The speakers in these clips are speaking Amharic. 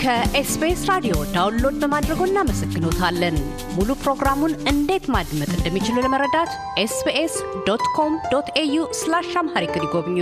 ከ SBS ራዲዮ download በማድረጎ እናመሰግኖታለን። ሙሉ ፕሮግራሙን እንዴት ማድመጥ እንደሚችሉ ለመረዳት SBS dot com dot au slash Amharic ይጎብኙ።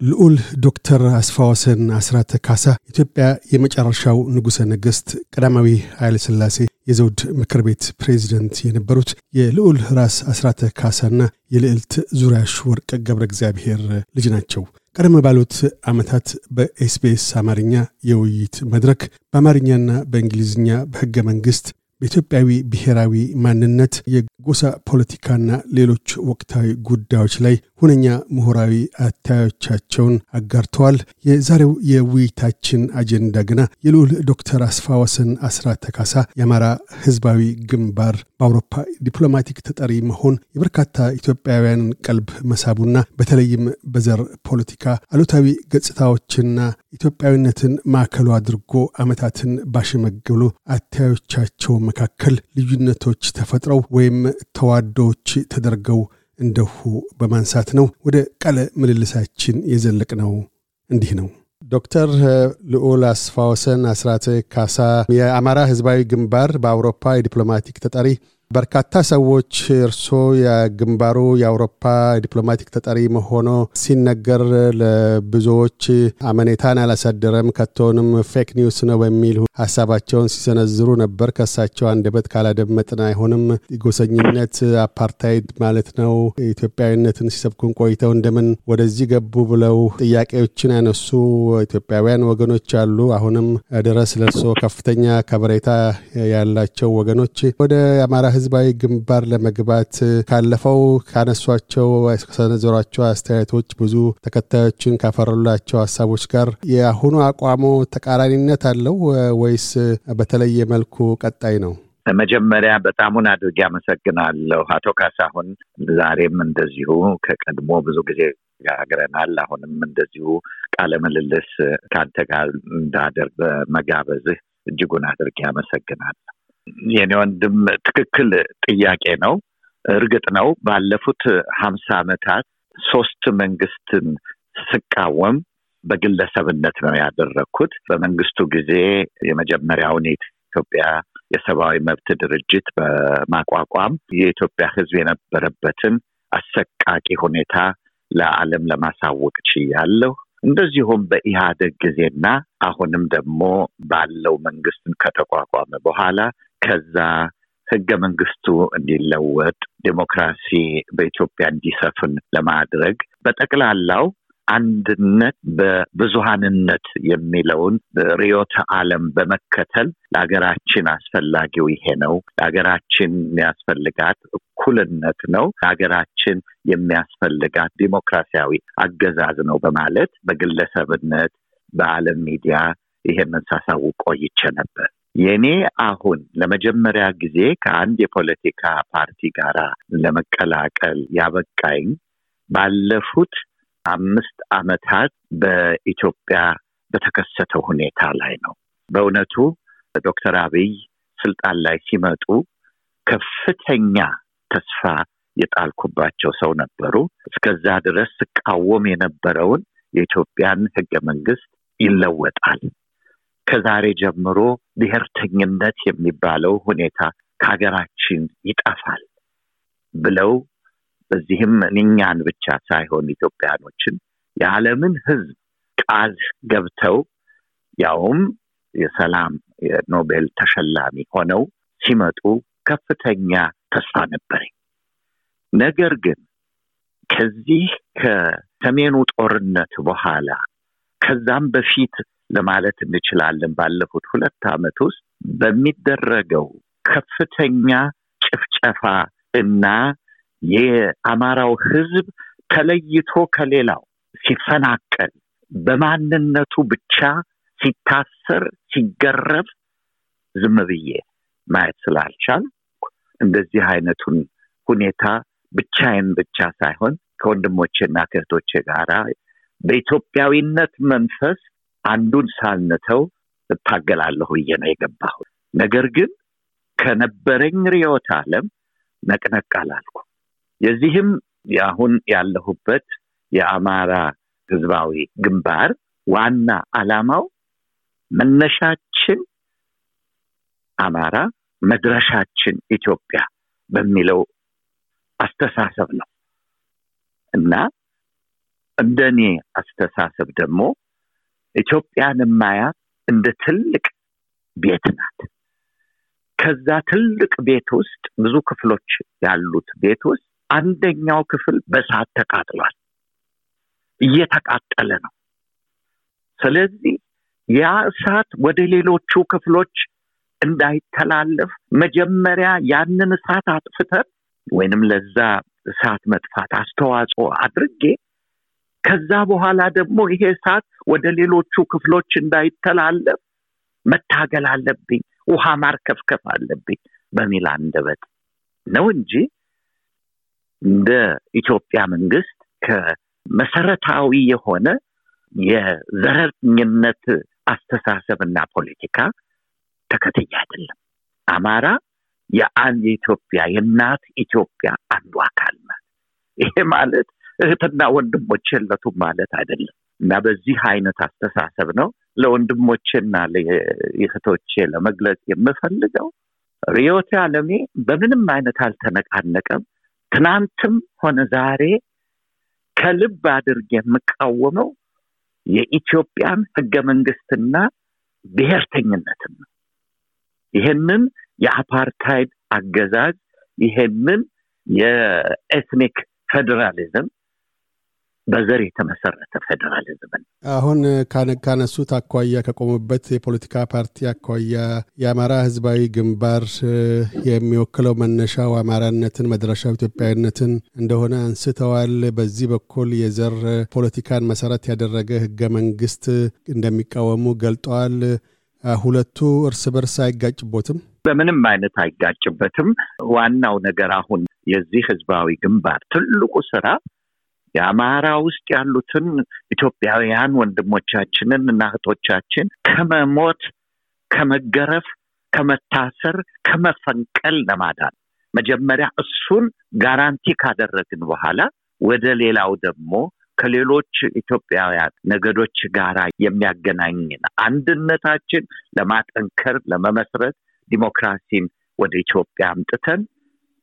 ልዑል ዶክተር አስፋወሰን አስራተ ካሳ ኢትዮጵያ የመጨረሻው ንጉሠ ነገሥት ቀዳማዊ ኃይለ ሥላሴ የዘውድ ምክር ቤት ፕሬዚደንት የነበሩት የልዑል ራስ አስራተ ካሳና የልዕልት ዙሪያሽ ወርቅ ገብረ እግዚአብሔር ልጅ ናቸው። ቀደም ባሉት ዓመታት በኤስቢኤስ አማርኛ የውይይት መድረክ በአማርኛና በእንግሊዝኛ በሕገ መንግሥት በኢትዮጵያዊ ብሔራዊ ማንነት የጎሳ ፖለቲካና ሌሎች ወቅታዊ ጉዳዮች ላይ ሁነኛ ምሁራዊ አታዮቻቸውን አጋርተዋል። የዛሬው የውይይታችን አጀንዳ ግና የልዑል ዶክተር አስፋወሰን አስራተ ካሳ የአማራ ሕዝባዊ ግንባር በአውሮፓ ዲፕሎማቲክ ተጠሪ መሆን የበርካታ ኢትዮጵያውያንን ቀልብ መሳቡና በተለይም በዘር ፖለቲካ አሉታዊ ገጽታዎችና ኢትዮጵያዊነትን ማዕከሉ አድርጎ ዓመታትን ባሸመገሉ አታዮቻቸው መካከል ልዩነቶች ተፈጥረው ወይም ተዋዶዎች ተደርገው እንደሁ በማንሳት ነው። ወደ ቃለ ምልልሳችን የዘለቅ ነው እንዲህ ነው። ዶክተር ልዑል አስፋወሰን አስራተ ካሳ የአማራ ህዝባዊ ግንባር በአውሮፓ የዲፕሎማቲክ ተጠሪ በርካታ ሰዎች እርሶ የግንባሩ የአውሮፓ ዲፕሎማቲክ ተጠሪ መሆኖ ሲነገር ለብዙዎች አመኔታን አላሳደረም፣ ከቶንም fake news ነው በሚል ሀሳባቸውን ሲሰነዝሩ ነበር። ከሳቸው አንደበት ካላደመጥን አይሆንም፣ ጎሰኝነት አፓርታይድ ማለት ነው፣ ኢትዮጵያዊነትን ሲሰብኩን ቆይተው እንደምን ወደዚህ ገቡ ብለው ጥያቄዎችን ያነሱ ኢትዮጵያውያን ወገኖች አሉ። አሁንም ድረስ ለእርሶ ከፍተኛ ከበሬታ ያላቸው ወገኖች ወደ አማራ ህዝባዊ ግንባር ለመግባት ካለፈው ካነሷቸው ከሰነዘሯቸው አስተያየቶች ብዙ ተከታዮችን ካፈረላቸው ሀሳቦች ጋር የአሁኑ አቋሞ ተቃራኒነት አለው ወይስ በተለየ መልኩ ቀጣይ ነው? መጀመሪያ በጣሙን አድርጌ አመሰግናለሁ አቶ ካሳሁን። ዛሬም እንደዚሁ ከቀድሞ ብዙ ጊዜ ጋግረናል። አሁንም እንደዚሁ ቃለ ምልልስ ከአንተ ጋር እንዳደርግ በመጋበዝህ እጅጉን አድርጌ አመሰግናለሁ። የኔ ወንድም ትክክል ጥያቄ ነው። እርግጥ ነው ባለፉት ሀምሳ ዓመታት ሶስት መንግስትን ስቃወም በግለሰብነት ነው ያደረግኩት። በመንግስቱ ጊዜ የመጀመሪያውን የኢትዮጵያ የሰብአዊ መብት ድርጅት በማቋቋም የኢትዮጵያ ሕዝብ የነበረበትን አሰቃቂ ሁኔታ ለዓለም ለማሳወቅ ችያለሁ። እንደዚሁም በኢህአደግ ጊዜና አሁንም ደግሞ ባለው መንግስትን ከተቋቋመ በኋላ ከዛ ህገ መንግስቱ እንዲለወጥ ዴሞክራሲ በኢትዮጵያ እንዲሰፍን ለማድረግ በጠቅላላው አንድነት በብዙሃንነት የሚለውን ርዕዮተ ዓለም በመከተል ለሀገራችን አስፈላጊው ይሄ ነው፣ ለሀገራችን የሚያስፈልጋት እኩልነት ነው፣ ለሀገራችን የሚያስፈልጋት ዲሞክራሲያዊ አገዛዝ ነው በማለት በግለሰብነት በዓለም ሚዲያ ይሄንን ሳሳውቅ ቆይቼ ነበር። የኔ አሁን ለመጀመሪያ ጊዜ ከአንድ የፖለቲካ ፓርቲ ጋር ለመቀላቀል ያበቃኝ ባለፉት አምስት ዓመታት በኢትዮጵያ በተከሰተው ሁኔታ ላይ ነው። በእውነቱ ዶክተር አብይ ስልጣን ላይ ሲመጡ ከፍተኛ ተስፋ የጣልኩባቸው ሰው ነበሩ። እስከዛ ድረስ ስቃወም የነበረውን የኢትዮጵያን ህገ መንግስት ይለወጣል ከዛሬ ጀምሮ ብሔርተኝነት የሚባለው ሁኔታ ከሀገራችን ይጠፋል ብለው በዚህም እኛን ብቻ ሳይሆን ኢትዮጵያኖችን የዓለምን ህዝብ ቃል ገብተው ያውም የሰላም የኖቤል ተሸላሚ ሆነው ሲመጡ ከፍተኛ ተስፋ ነበረኝ። ነገር ግን ከዚህ ከሰሜኑ ጦርነት በኋላ ከዛም በፊት ለማለት እንችላለን። ባለፉት ሁለት ዓመት ውስጥ በሚደረገው ከፍተኛ ጭፍጨፋ እና የአማራው ህዝብ ተለይቶ ከሌላው ሲፈናቀል በማንነቱ ብቻ ሲታሰር፣ ሲገረብ ዝም ብዬ ማየት ስላልቻል እንደዚህ አይነቱን ሁኔታ ብቻዬን ብቻ ሳይሆን ከወንድሞቼና ከእህቶቼ ጋራ በኢትዮጵያዊነት መንፈስ አንዱን ሳልነተው እታገላለሁ ብዬ ነው የገባሁት። ነገር ግን ከነበረኝ ርዕዮተ ዓለም ነቅነቅ አላልኩ። የዚህም አሁን ያለሁበት የአማራ ህዝባዊ ግንባር ዋና ዓላማው መነሻችን አማራ መድረሻችን ኢትዮጵያ በሚለው አስተሳሰብ ነው እና እንደኔ አስተሳሰብ ደግሞ ኢትዮጵያን ማያት እንደ ትልቅ ቤት ናት። ከዛ ትልቅ ቤት ውስጥ ብዙ ክፍሎች ያሉት ቤት ውስጥ አንደኛው ክፍል በእሳት ተቃጥሏል፣ እየተቃጠለ ነው። ስለዚህ ያ እሳት ወደ ሌሎቹ ክፍሎች እንዳይተላለፍ መጀመሪያ ያንን እሳት አጥፍተን ወይንም ለዛ እሳት መጥፋት አስተዋጽኦ አድርጌ ከዛ በኋላ ደግሞ ይሄ እሳት ወደ ሌሎቹ ክፍሎች እንዳይተላለፍ መታገል አለብኝ፣ ውሃ ማርከፍከፍ አለብኝ በሚል አንደበት ነው እንጂ እንደ ኢትዮጵያ መንግስት ከመሰረታዊ የሆነ የዘረኝነት አስተሳሰብና ፖለቲካ ተከትያ አይደለም። አማራ የአንድ የኢትዮጵያ የእናት ኢትዮጵያ አንዱ አካል ናት። ይሄ ማለት እህትና ወንድሞች የለቱም ማለት አይደለም እና በዚህ አይነት አስተሳሰብ ነው ለወንድሞቼና ለእህቶቼ ለመግለጽ የምፈልገው ርዕዮተ ዓለሜ በምንም አይነት አልተነቃነቀም። ትናንትም ሆነ ዛሬ ከልብ አድርግ የምቃወመው የኢትዮጵያን ህገ መንግስትና ብሔርተኝነትን ነው። ይህንን የአፓርታይድ አገዛዝ ይህንን የኤትኒክ ፌዴራሊዝም በዘር የተመሰረተ ፌዴራሊዝምን አሁን ካነሱት አኳያ ከቆሙበት የፖለቲካ ፓርቲ አኳያ የአማራ ህዝባዊ ግንባር የሚወክለው መነሻው አማራነትን መድረሻው ኢትዮጵያዊነትን እንደሆነ አንስተዋል። በዚህ በኩል የዘር ፖለቲካን መሰረት ያደረገ ህገ መንግስት እንደሚቃወሙ ገልጠዋል። ሁለቱ እርስ በርስ አይጋጭቦትም? በምንም አይነት አይጋጭበትም። ዋናው ነገር አሁን የዚህ ህዝባዊ ግንባር ትልቁ ስራ የአማራ ውስጥ ያሉትን ኢትዮጵያውያን ወንድሞቻችንን እና እህቶቻችን ከመሞት፣ ከመገረፍ፣ ከመታሰር፣ ከመፈንቀል ለማዳን መጀመሪያ እሱን ጋራንቲ ካደረግን በኋላ ወደ ሌላው ደግሞ ከሌሎች ኢትዮጵያውያን ነገዶች ጋር የሚያገናኝን አንድነታችን ለማጠንከር ለመመስረት ዲሞክራሲን ወደ ኢትዮጵያ አምጥተን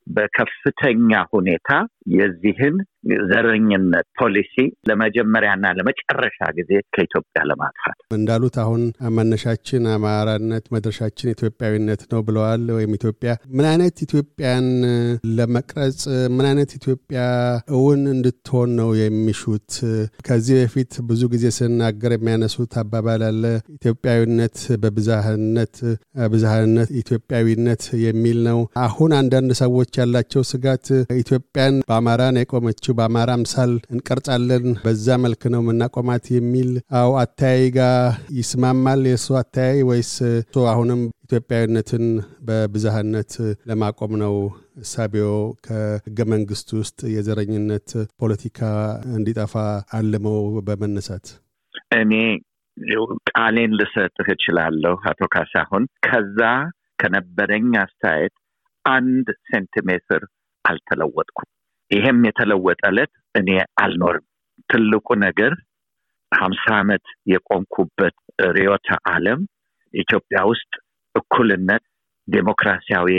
በከፍተኛ ሁኔታ የዚህን ዘረኝነት ፖሊሲ ለመጀመሪያና ለመጨረሻ ጊዜ ከኢትዮጵያ ለማጥፋት እንዳሉት አሁን መነሻችን አማራነት መድረሻችን ኢትዮጵያዊነት ነው ብለዋል። ወይም ኢትዮጵያ ምን አይነት ኢትዮጵያን ለመቅረጽ ምን አይነት ኢትዮጵያ እውን እንድትሆን ነው የሚሹት? ከዚህ በፊት ብዙ ጊዜ ስናገር የሚያነሱት አባባል አለ። ኢትዮጵያዊነት በብዛህነት ብዝሃነት ኢትዮጵያዊነት የሚል ነው። አሁን አንዳንድ ሰዎች ያላቸው ስጋት ኢትዮጵያን በአማራን የቆመችው በአማራ ምሳል እንቀርጻለን፣ በዛ መልክ ነው የምናቆማት የሚል አው አተያይ ጋር ይስማማል የእሱ አተያይ ወይስ አሁንም ኢትዮጵያዊነትን በብዝሃነት ለማቆም ነው? እሳቤው ከህገ መንግስት ውስጥ የዘረኝነት ፖለቲካ እንዲጠፋ አልመው በመነሳት። እኔ ቃሌን ልሰጥህ እችላለሁ አቶ ካሳሁን። ከዛ ከነበረኝ አስተያየት አንድ ሴንቲሜትር አልተለወጥኩም ይሄም የተለወጠ ዕለት እኔ አልኖርም። ትልቁ ነገር ሀምሳ ዓመት የቆምኩበት ርዕዮተ ዓለም ኢትዮጵያ ውስጥ እኩልነት ዴሞክራሲያዊ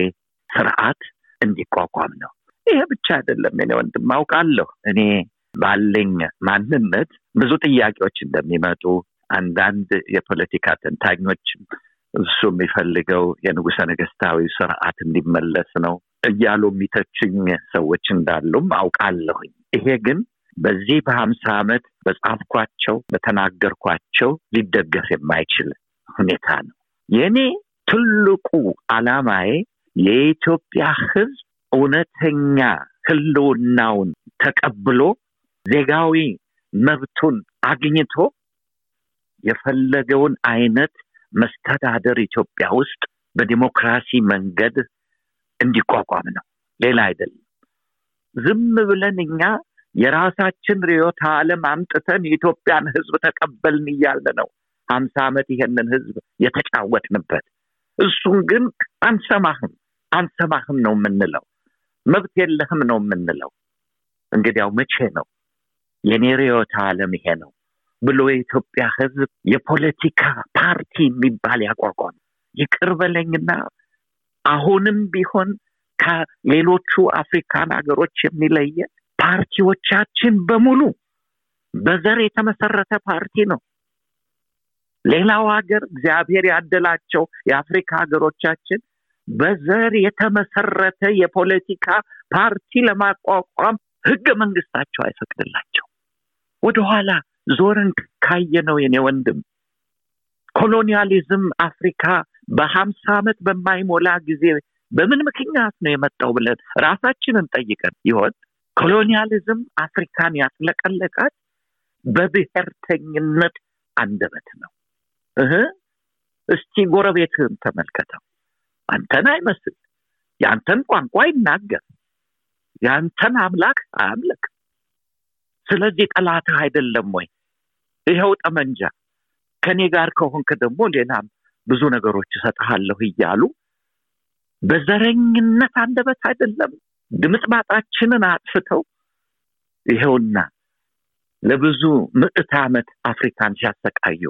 ስርዓት እንዲቋቋም ነው። ይሄ ብቻ አይደለም እኔ ወንድም አውቃለሁ። እኔ ባለኝ ማንነት ብዙ ጥያቄዎች እንደሚመጡ አንዳንድ የፖለቲካ ተንታኞች እሱ የሚፈልገው የንጉሰ ነገስታዊ ስርዓት እንዲመለስ ነው እያሉ የሚተችኝ ሰዎች እንዳሉም አውቃለሁኝ። ይሄ ግን በዚህ በሀምሳ ዓመት በጻፍኳቸው በተናገርኳቸው ሊደገፍ የማይችል ሁኔታ ነው። የእኔ ትልቁ አላማዬ የኢትዮጵያ ህዝብ እውነተኛ ህልውናውን ተቀብሎ ዜጋዊ መብቱን አግኝቶ የፈለገውን አይነት መስተዳደር ኢትዮጵያ ውስጥ በዲሞክራሲ መንገድ እንዲቋቋም ነው። ሌላ አይደለም። ዝም ብለን እኛ የራሳችን ርዕዮተ ዓለም አምጥተን የኢትዮጵያን ህዝብ ተቀበልን እያለ ነው ሀምሳ ዓመት ይሄንን ህዝብ የተጫወትንበት። እሱን ግን አንሰማህም አንሰማህም ነው የምንለው። መብት የለህም ነው የምንለው። እንግዲያው መቼ ነው? የኔ ርዕዮተ ዓለም ይሄ ነው። ብሎ የኢትዮጵያ ሕዝብ የፖለቲካ ፓርቲ የሚባል ያቋቋም ይቅር አሁንም ቢሆን ከሌሎቹ አፍሪካን ሀገሮች የሚለየን ፓርቲዎቻችን በሙሉ በዘር የተመሰረተ ፓርቲ ነው። ሌላው ሀገር እግዚአብሔር ያደላቸው የአፍሪካ ሀገሮቻችን በዘር የተመሰረተ የፖለቲካ ፓርቲ ለማቋቋም ህገ መንግስታቸው አይፈቅድላቸው። ወደኋላ ዞርን ካየነው የኔ ወንድም ኮሎኒያሊዝም አፍሪካ በሀምሳ ዓመት በማይሞላ ጊዜ በምን ምክንያት ነው የመጣው ብለን ራሳችንን ጠይቀን ይሆን? ኮሎኒያሊዝም አፍሪካን ያጥለቀለቃት በብሔርተኝነት አንደበት ነው። እህ እስቲ ጎረቤትህን ተመልከተው። አንተን አይመስል፣ የአንተን ቋንቋ ይናገር፣ የአንተን አምላክ አያምልክ። ስለዚህ ጠላትህ አይደለም ወይ? ይኸው ጠመንጃ ከኔ ጋር ከሆንክ ደግሞ ሌላም ብዙ ነገሮች እሰጥሃለሁ እያሉ በዘረኝነት አንደበት አይደለም ድምጥማጣችንን አጥፍተው ይኸውና ለብዙ ምዕት ዓመት አፍሪካን ሲያሰቃዩ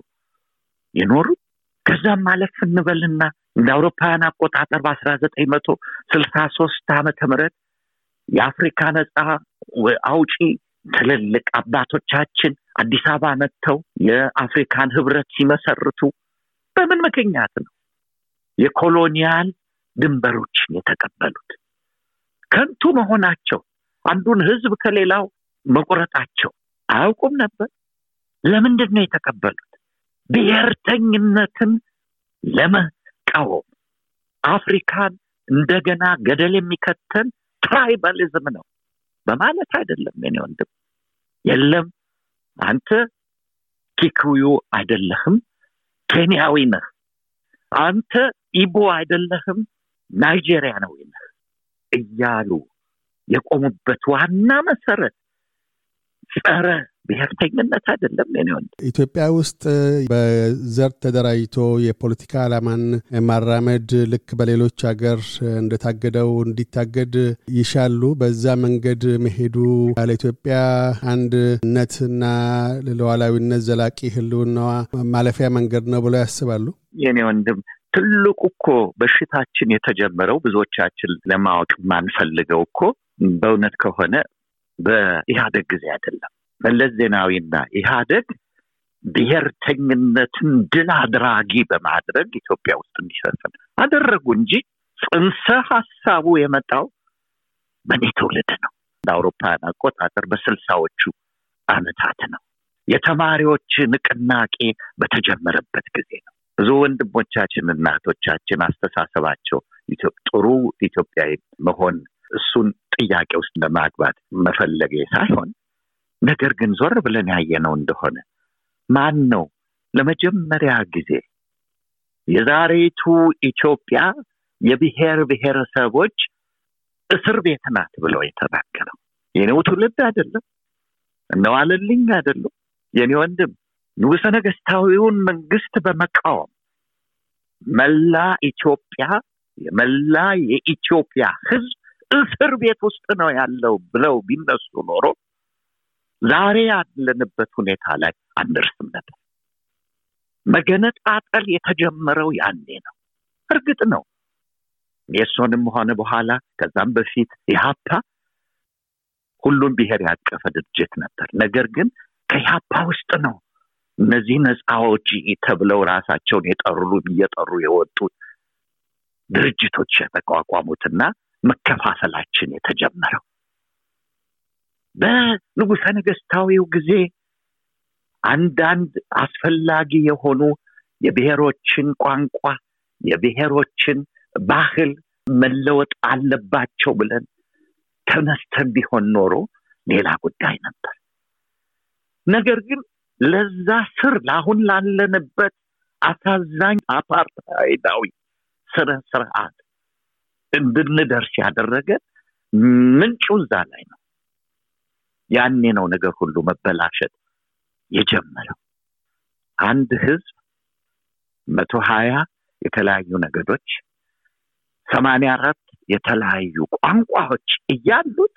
የኖሩት። ከዛም ማለፍ እንበልና እንደ አውሮፓውያን አቆጣጠር በአስራ ዘጠኝ መቶ ስልሳ ሶስት ዓመተ ምህረት የአፍሪካ ነፃ አውጪ ትልልቅ አባቶቻችን አዲስ አበባ መጥተው የአፍሪካን ህብረት ሲመሰርቱ በምን ምክንያት ነው የኮሎኒያል ድንበሮችን የተቀበሉት? ከንቱ መሆናቸው፣ አንዱን ህዝብ ከሌላው መቁረጣቸው አያውቁም ነበር። ለምንድን ነው የተቀበሉት? ብሔርተኝነትን ለመቃወም አፍሪካን እንደገና ገደል የሚከተን ትራይባሊዝም ነው በማለት አይደለም። የኔ ወንድም የለም አንተ ኪኩዩ አይደለህም፣ ኬንያዊ ነህ። አንተ ኢቦ አይደለህም፣ ናይጄሪያናዊ ነህ እያሉ የቆሙበት ዋና መሰረት ጸረ ብሔርተኝነት አይደለም። ኔ ኢትዮጵያ ውስጥ በዘር ተደራጅቶ የፖለቲካ ዓላማን ማራመድ ልክ በሌሎች ሀገር እንደታገደው እንዲታገድ ይሻሉ። በዛ መንገድ መሄዱ ለኢትዮጵያ አንድነትና ለሉዓላዊነት ዘላቂ ህልውናዋ ማለፊያ መንገድ ነው ብለው ያስባሉ? የኔ ወንድም ትልቁ እኮ በሽታችን የተጀመረው ብዙዎቻችን ለማወቅ ማንፈልገው እኮ በእውነት ከሆነ በኢህአደግ ጊዜ አይደለም። መለስ ዜናዊና ኢህአደግ ብሔርተኝነትን ድል አድራጊ በማድረግ ኢትዮጵያ ውስጥ እንዲሰፍን አደረጉ እንጂ ጽንሰ ሀሳቡ የመጣው በእኔ ትውልድ ነው። እንደ አውሮፓውያን አቆጣጠር በስልሳዎቹ አመታት ነው። የተማሪዎች ንቅናቄ በተጀመረበት ጊዜ ነው። ብዙ ወንድሞቻችን እናቶቻችን አስተሳሰባቸው ጥሩ ኢትዮጵያዊ መሆን እሱን ጥያቄ ውስጥ ለማግባት መፈለጌ ሳይሆን ነገር ግን ዞር ብለን ያየነው እንደሆነ ማን ነው ለመጀመሪያ ጊዜ የዛሬቱ ኢትዮጵያ የብሔር ብሔረሰቦች እስር ቤት ናት ብለው የተናገረው? የኔው ትውልድ አይደለም፣ እነዋለልኝ አይደለም። የኔ ወንድም ንጉሠ ነገሥታዊውን መንግስት በመቃወም መላ ኢትዮጵያ የመላ የኢትዮጵያ ህዝብ እስር ቤት ውስጥ ነው ያለው ብለው ቢነሱ ኖሮ ዛሬ ያለንበት ሁኔታ ላይ አንደርስም ነበር። መገነጣጠል የተጀመረው ያኔ ነው። እርግጥ ነው የሶንም ሆነ በኋላ ከዛም በፊት ኢህአፓ ሁሉም ብሔር ያቀፈ ድርጅት ነበር። ነገር ግን ከኢህአፓ ውስጥ ነው እነዚህ ነፃ አውጪ ተብለው ራሳቸውን የጠሩ እየጠሩ የወጡት ድርጅቶች የተቋቋሙትና መከፋፈላችን የተጀመረው በንጉሠ ነገሥታዊው ጊዜ አንዳንድ አስፈላጊ የሆኑ የብሔሮችን ቋንቋ የብሔሮችን ባህል መለወጥ አለባቸው ብለን ተነስተን ቢሆን ኖሮ ሌላ ጉዳይ ነበር። ነገር ግን ለዛ ስር ለአሁን ላለንበት አሳዛኝ አፓርታይዳዊ ስነ ስርዓት እንድንደርስ ያደረገ ምንጩ እዛ ላይ ነው። ያኔ ነው ነገር ሁሉ መበላሸት የጀመረው። አንድ ህዝብ መቶ ሀያ የተለያዩ ነገዶች፣ ሰማንያ አራት የተለያዩ ቋንቋዎች እያሉት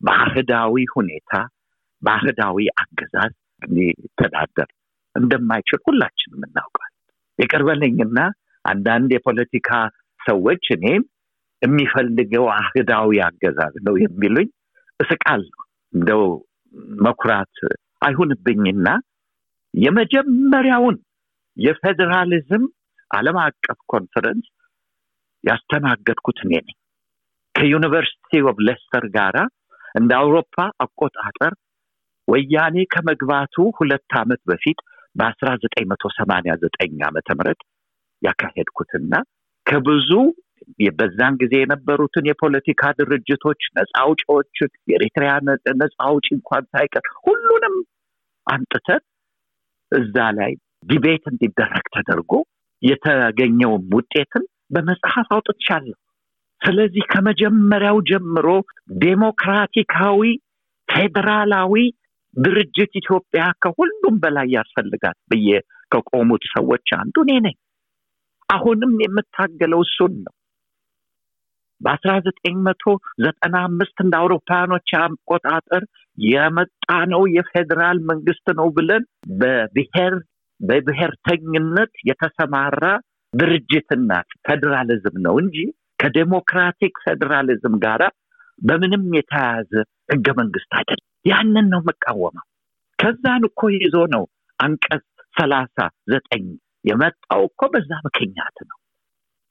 ባህዳዊ ሁኔታ ባህዳዊ አገዛዝ ሊተዳደር እንደማይችል ሁላችንም እናውቃል። የቀርበልኝና አንዳንድ የፖለቲካ ሰዎች እኔም የሚፈልገው አህዳዊ አገዛዝ ነው የሚሉኝ እስቃለሁ። እንደው መኩራት አይሁንብኝና የመጀመሪያውን የፌዴራሊዝም ዓለም አቀፍ ኮንፈረንስ ያስተናገድኩት እኔ ነኝ። ከ University of Leicester ጋራ እንደ አውሮፓ አቆጣጠር ወያኔ ከመግባቱ ሁለት ዓመት በፊት በአስራ ዘጠኝ መቶ ሰማንያ ያካሄድኩትና ከብዙ በዛን ጊዜ የነበሩትን የፖለቲካ ድርጅቶች ነፃ አውጪዎችን የኤሪትሪያ ነፃ አውጪ እንኳን ሳይቀር ሁሉንም አንጥተን እዛ ላይ ዲቤት እንዲደረግ ተደርጎ የተገኘውን ውጤትን በመጽሐፍ አውጥቻለሁ። ስለዚህ ከመጀመሪያው ጀምሮ ዴሞክራቲካዊ ፌዴራላዊ ድርጅት ኢትዮጵያ ከሁሉም በላይ ያስፈልጋት ብዬ ከቆሙት ሰዎች አንዱ እኔ ነኝ። አሁንም የምታገለው እሱን ነው። በአስራ ዘጠኝ መቶ ዘጠና አምስት እንደ አውሮፓውያኖች አቆጣጠር የመጣ ነው የፌዴራል መንግስት ነው ብለን በብሔር በብሔርተኝነት የተሰማራ ድርጅትና ፌዴራሊዝም ነው እንጂ ከዴሞክራቲክ ፌዴራሊዝም ጋር በምንም የተያያዘ ህገ መንግስት አይደለም። ያንን ነው መቃወመው። ከዛን እኮ ይዞ ነው አንቀጽ ሰላሳ ዘጠኝ የመጣው እኮ በዛ ምክንያት ነው።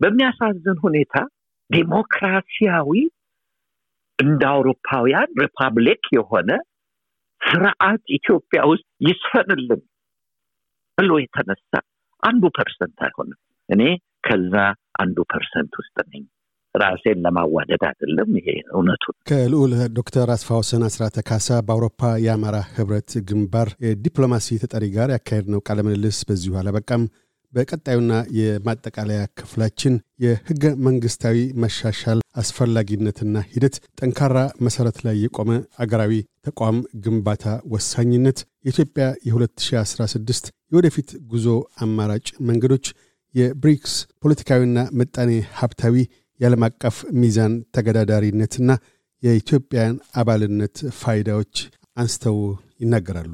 በሚያሳዝን ሁኔታ ዲሞክራሲያዊ እንደ አውሮፓውያን ሪፐብሊክ የሆነ ስርዓት ኢትዮጵያ ውስጥ ይስፈንልን ብሎ የተነሳ አንዱ percent አይሆንም። እኔ ከዛ አንዱ percent ውስጥ ነኝ። ራሴን ለማዋደድ አይደለም። ይሄ እውነቱ። ከልዑል ዶክተር አስፋወሰን አስራተ ካሳ በአውሮፓ የአማራ ህብረት ግንባር የዲፕሎማሲ ተጠሪ ጋር ያካሄድነው ቃለ ምልልስ በዚሁ አላበቃም። በቀጣዩና የማጠቃለያ ክፍላችን የህገ መንግስታዊ መሻሻል አስፈላጊነትና ሂደት፣ ጠንካራ መሰረት ላይ የቆመ አገራዊ ተቋም ግንባታ ወሳኝነት፣ የኢትዮጵያ የ2016 የወደፊት ጉዞ አማራጭ መንገዶች፣ የብሪክስ ፖለቲካዊና ምጣኔ ሀብታዊ የዓለም አቀፍ ሚዛን ተገዳዳሪነትና የኢትዮጵያን አባልነት ፋይዳዎች አንስተው ይናገራሉ።